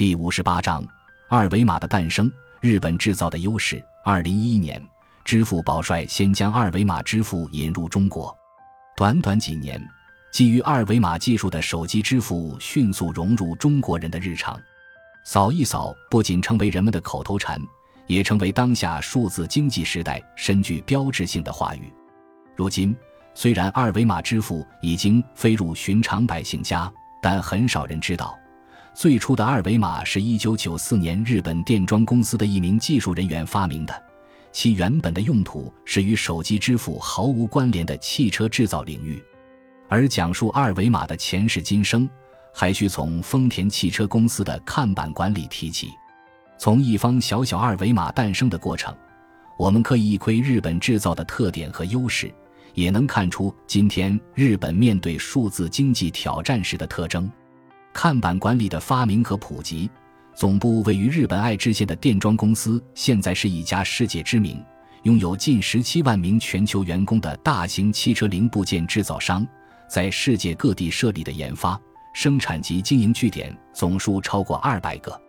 第五十八章：二维码的诞生，日本制造的优势。二零一一年，支付宝率先将二维码支付引入中国。短短几年，基于二维码技术的手机支付迅速融入中国人的日常。扫一扫不仅成为人们的口头禅，也成为当下数字经济时代深具标志性的话语。如今，虽然二维码支付已经飞入寻常百姓家，但很少人知道，最初的二维码是一九九四年日本电装公司的一名技术人员发明的，其原本的用途是与手机支付毫无关联的汽车制造领域。而讲述二维码的前世今生，还需从丰田汽车公司的看板管理提起。从一方小小二维码诞生的过程，我们可以一窥日本制造的特点和优势。也能看出今天日本面对数字经济挑战时的特征。看板管理的发明和普及，总部位于日本爱知县的电装公司，现在是一家世界知名、拥有近十七万名全球员工的大型汽车零部件制造商，在世界各地设立的研发、生产及经营据点总数超过二百个。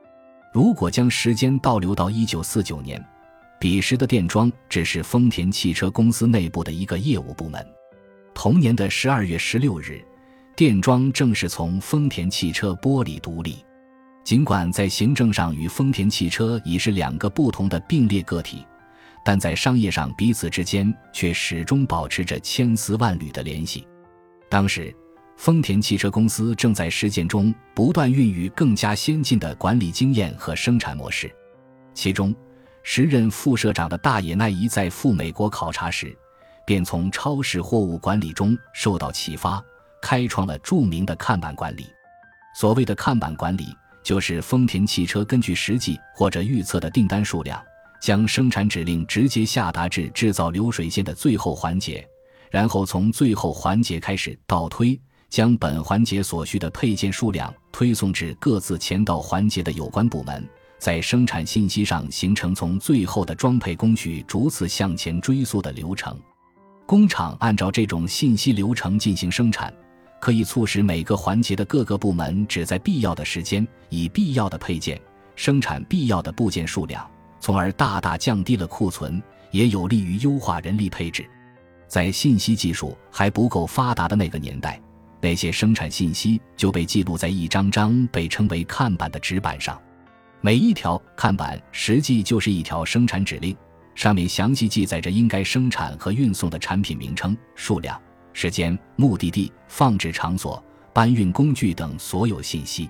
如果将时间倒流到一九四九年。彼时的电装只是丰田汽车公司内部的一个业务部门。同年的十二月十六日，电装正式从丰田汽车剥离独立。尽管在行政上与丰田汽车已是两个不同的并列个体，但在商业上彼此之间却始终保持着千丝万缕的联系。当时，丰田汽车公司正在实践中不断孕育更加先进的管理经验和生产模式，其中。时任副社长的大野奈一在赴美国考察时，便从超市货物管理中受到启发，开创了著名的看板管理。所谓的看板管理，就是丰田汽车根据实际或者预测的订单数量，将生产指令直接下达至制造流水线的最后环节，然后从最后环节开始倒推，将本环节所需的配件数量推送至各自前到环节的有关部门。在生产信息上形成从最后的装配工序逐次向前追溯的流程，工厂按照这种信息流程进行生产，可以促使每个环节的各个部门只在必要的时间以必要的配件生产必要的部件数量，从而大大降低了库存，也有利于优化人力配置。在信息技术还不够发达的那个年代，那些生产信息就被记录在一张张被称为看板的纸板上。每一条看板实际就是一条生产指令，上面详细记载着应该生产和运送的产品名称、数量、时间、目的地、放置场所、搬运工具等所有信息。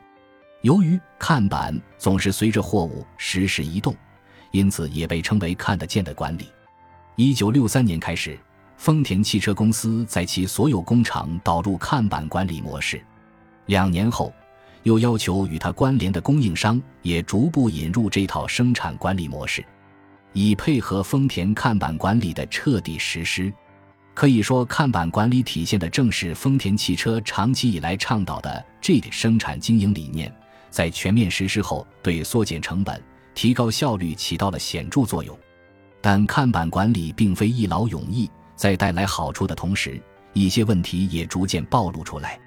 由于看板总是随着货物实时移动，因此也被称为“看得见的管理”。一九六三年开始，丰田汽车公司在其所有工厂导入看板管理模式。两年后。又要求与它关联的供应商也逐步引入这套生产管理模式，以配合丰田看板管理的彻底实施。可以说，看板管理体现的正是丰田汽车长期以来倡导的这生产经营理念。在全面实施后，对缩减成本、提高效率起到了显著作用。但看板管理并非一劳永逸，在带来好处的同时，一些问题也逐渐暴露出来。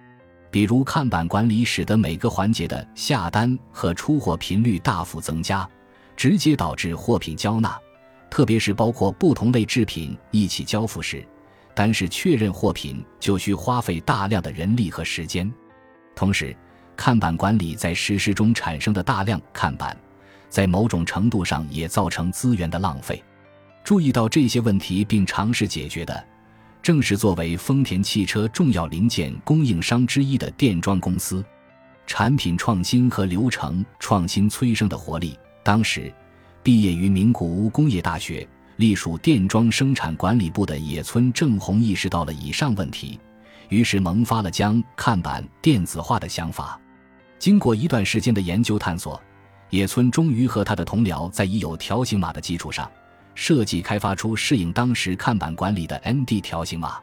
比如，看板管理使得每个环节的下单和出货频率大幅增加，直接导致货品交纳，特别是包括不同类制品一起交付时，单是确认货品就需花费大量的人力和时间。同时，看板管理在实施中产生的大量看板，在某种程度上也造成资源的浪费。注意到这些问题并尝试解决的。正是作为丰田汽车重要零件供应商之一的电装公司，产品创新和流程创新催生的活力。当时，毕业于名古屋工业大学、隶属电装生产管理部的野村正宏意识到了以上问题，于是萌发了将看板电子化的想法。经过一段时间的研究探索，野村终于和他的同僚在已有条形码的基础上。设计开发出适应当时看板管理的 ND 条形码，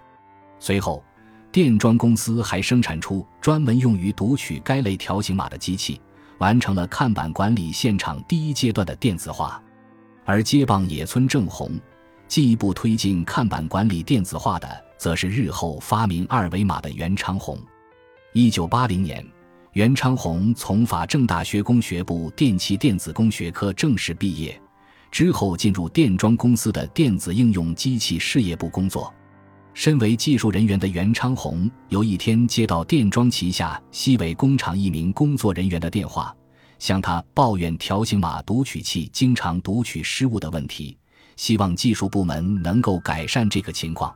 随后，电装公司还生产出专门用于读取该类条形码的机器，完成了看板管理现场第一阶段的电子化。而接棒野村正宏，进一步推进看板管理电子化的，则是日后发明二维码的原昌宏。一九八零年，袁昌宏从法政大学工学部电气电子工学科正式毕业，之后进入电装公司的电子应用机器事业部工作。身为技术人员的袁昌宏，有一天接到电装旗下西北工厂一名工作人员的电话，向他抱怨条形码读取器经常读取失误的问题，希望技术部门能够改善这个情况。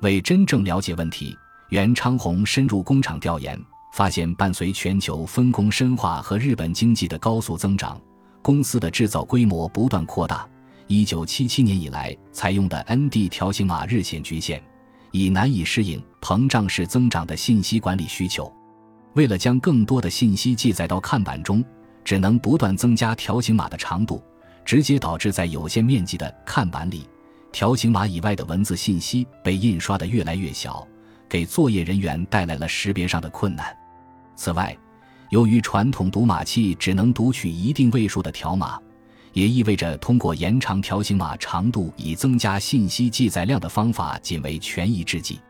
为真正了解问题，袁昌宏深入工厂调研，发现伴随全球分工深化和日本经济的高速增长，公司的制造规模不断扩大。一九七七年以来，采用的 ND 条形码日显局限。已难以适应膨胀式增长的信息管理需求，为了将更多的信息记载到看板中，只能不断增加条形码的长度，直接导致在有限面积的看板里，条形码以外的文字信息被印刷的越来越小，给作业人员带来了识别上的困难。此外，由于传统读码器只能读取一定位数的条码。也意味着，通过延长条形码长度以增加信息记载量的方法仅为权宜之计。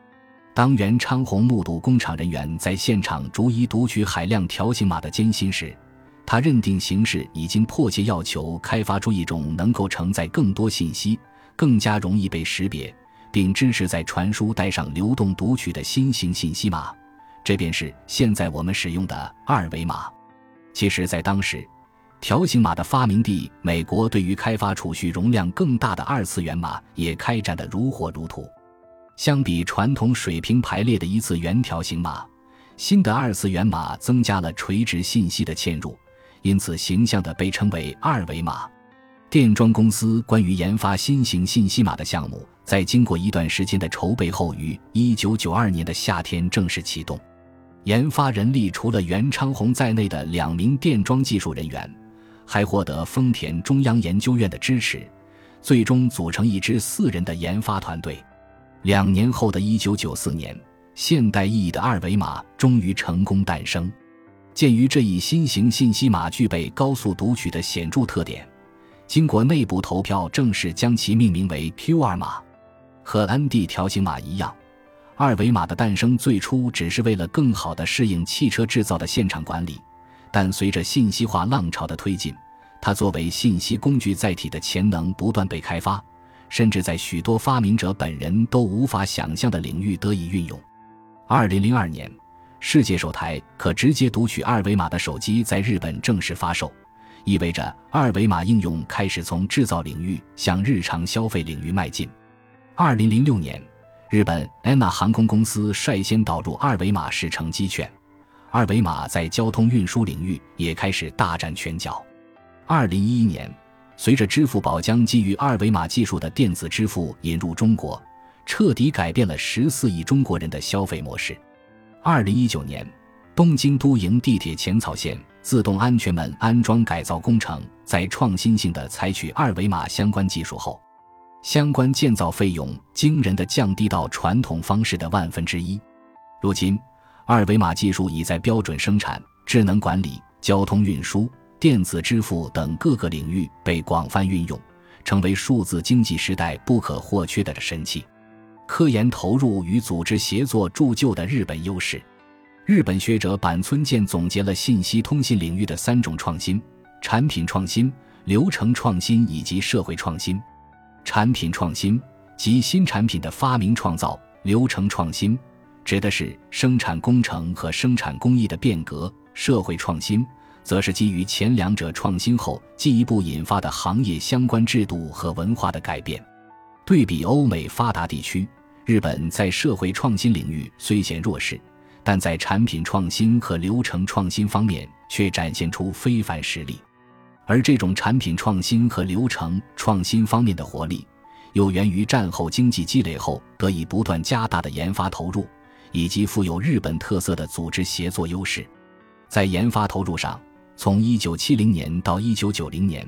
当袁昌洪目睹工厂人员在现场逐一读取海量条形码的艰辛时，他认定形势已经迫切要求开发出一种能够承载更多信息、更加容易被识别，并支持在传输带上流动读取的新型信息码。这便是现在我们使用的二维码。其实，在当时，条形码的发明地美国，对于开发储蓄容量更大的二次元码也开展得如火如荼。相比传统水平排列的一次元条形码，新的二次元码增加了垂直信息的嵌入，因此形象地被称为二维码。电装公司关于研发新型信息码的项目，在经过一段时间的筹备后，于1992年的夏天正式启动。研发人力除了袁昌宏在内的两名电装技术人员。还获得丰田中央研究院的支持，最终组成一支四人的研发团队。两年后的一九九四年，现代意义的二维码终于成功诞生。鉴于这一新型信息码具备高速读取的显著特点，经过内部投票，正式将其命名为 Q 二码。和 ND 条形码一样，二维码的诞生最初只是为了更好地适应汽车制造的现场管理。但随着信息化浪潮的推进，它作为信息工具载体的潜能不断被开发，甚至在许多发明者本人都无法想象的领域得以运用。二零零二年，世界首台可直接读取二维码的手机在日本正式发售，意味着二维码应用开始从制造领域向日常消费领域迈进。二零零六年，日本 ANA 航空公司率先导入二维码式乘机券。二维码在交通运输领域也开始大展拳脚。二零一一年，随着支付宝将基于二维码技术的电子支付引入中国，彻底改变了十四亿中国人的消费模式。二零一九年，东京都营地铁浅草线自动安全门安装改造工程在创新性的采取二维码相关技术后，相关建造费用惊人的降低到传统方式的万分之一。如今。二维码技术已在标准生产、智能管理、交通运输、电子支付等各个领域被广泛运用，成为数字经济时代不可或缺的神器。科研投入与组织协作铸就的日本优势。日本学者板村健总结了信息通信领域的三种创新：产品创新、流程创新以及社会创新。产品创新即新产品的发明创造，流程创新。指的是生产工程和生产工艺的变革，社会创新则是基于前两者创新后进一步引发的行业相关制度和文化的改变。对比欧美发达地区，日本在社会创新领域虽显弱势，但在产品创新和流程创新方面却展现出非凡实力。而这种产品创新和流程创新方面的活力，又源于战后经济积累后得以不断加大的研发投入。以及富有日本特色的组织协作优势，在研发投入上，从1970年到1990年，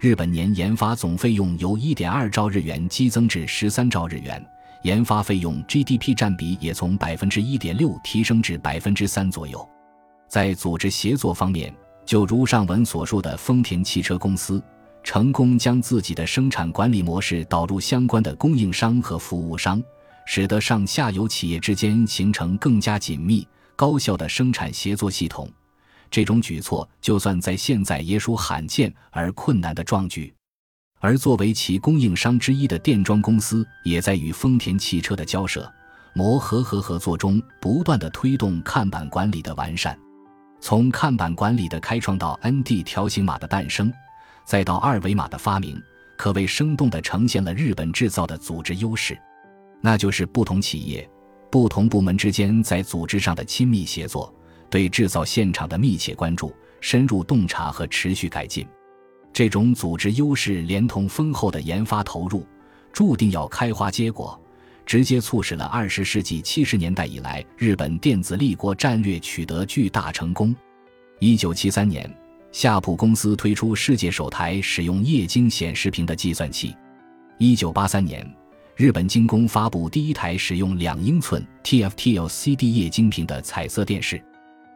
日本年研发总费用由1.2兆日元激增至13兆日元，研发费用 GDP 占比也从1.6%提升至3%左右。在组织协作方面，就如上文所述的丰田汽车公司，成功将自己的生产管理模式导入相关的供应商和服务商。使得上下游企业之间形成更加紧密、高效的生产协作系统，这种举措就算在现在也属罕见而困难的壮举。而作为其供应商之一的电装公司，也在与丰田汽车的交涉、磨合和合作中，不断的推动看板管理的完善。从看板管理的开创到 ND 条形码的诞生，再到二维码的发明，可谓生动地呈现了日本制造的组织优势，那就是不同企业、不同部门之间在组织上的亲密协作，对制造现场的密切关注、深入洞察和持续改进。这种组织优势连同丰厚的研发投入，注定要开花结果，直接促使了二十世纪七十年代以来日本电子立国战略取得巨大成功。一九七三年，夏普公司推出世界首台使用液晶显示屏的计算器。一九八三年，日本精工发布第一台使用两英寸 TFT LCD 液晶屏的彩色电视。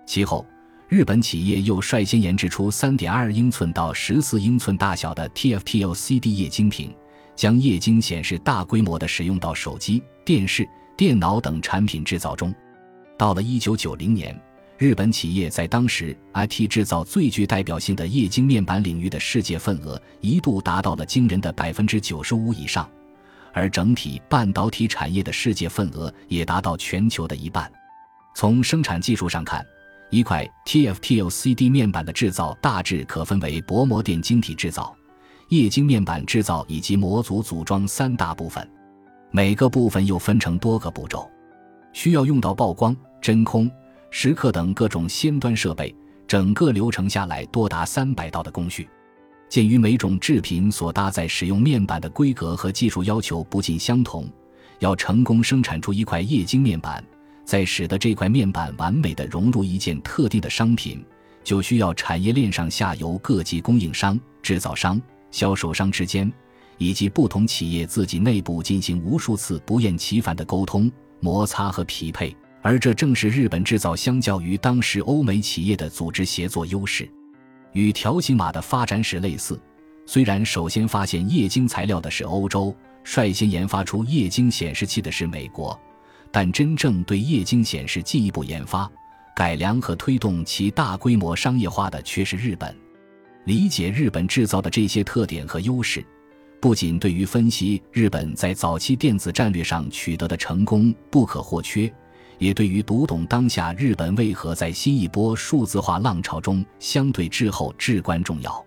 其后。日本企业又率先研制出3.2英寸到14英寸大小的 TFT LCD 液晶屏，将液晶显示大规模的使用到手机、电视、电脑等产品制造中。到了1990年，日本企业在当时 IT 制造最具代表性的液晶面板领域的世界份额一度达到了惊人的95%以上，而整体半导体产业的世界份额也达到全球的一半。从生产技术上看，一块 TFT LCD 面板的制造大致可分为薄膜电晶体制造、液晶面板制造以及模组组装三大部分，每个部分又分成多个步骤，需要用到曝光、真空、蚀刻等各种先端设备，整个流程下来多达三百道的工序。鉴于每种制品所搭载使用面板的规格和技术要求不尽相同，要成功生产出一块液晶面板。在使得这块面板完美的融入一件特定的商品，就需要产业链上下游各级供应商、制造商、销售商之间，以及不同企业自己内部进行无数次不厌其烦的沟通、摩擦和匹配。而这正是日本制造相较于当时欧美企业的组织协作优势。与条形码的发展史类似，虽然首先发现液晶材料的是欧洲，率先研发出液晶显示器的是美国。但真正对液晶显示进一步研发、改良和推动其大规模商业化的却是日本。理解日本制造的这些特点和优势，不仅对于分析日本在早期电子战略上取得的成功不可或缺，也对于读懂当下日本为何在新一波数字化浪潮中相对滞后至关重要。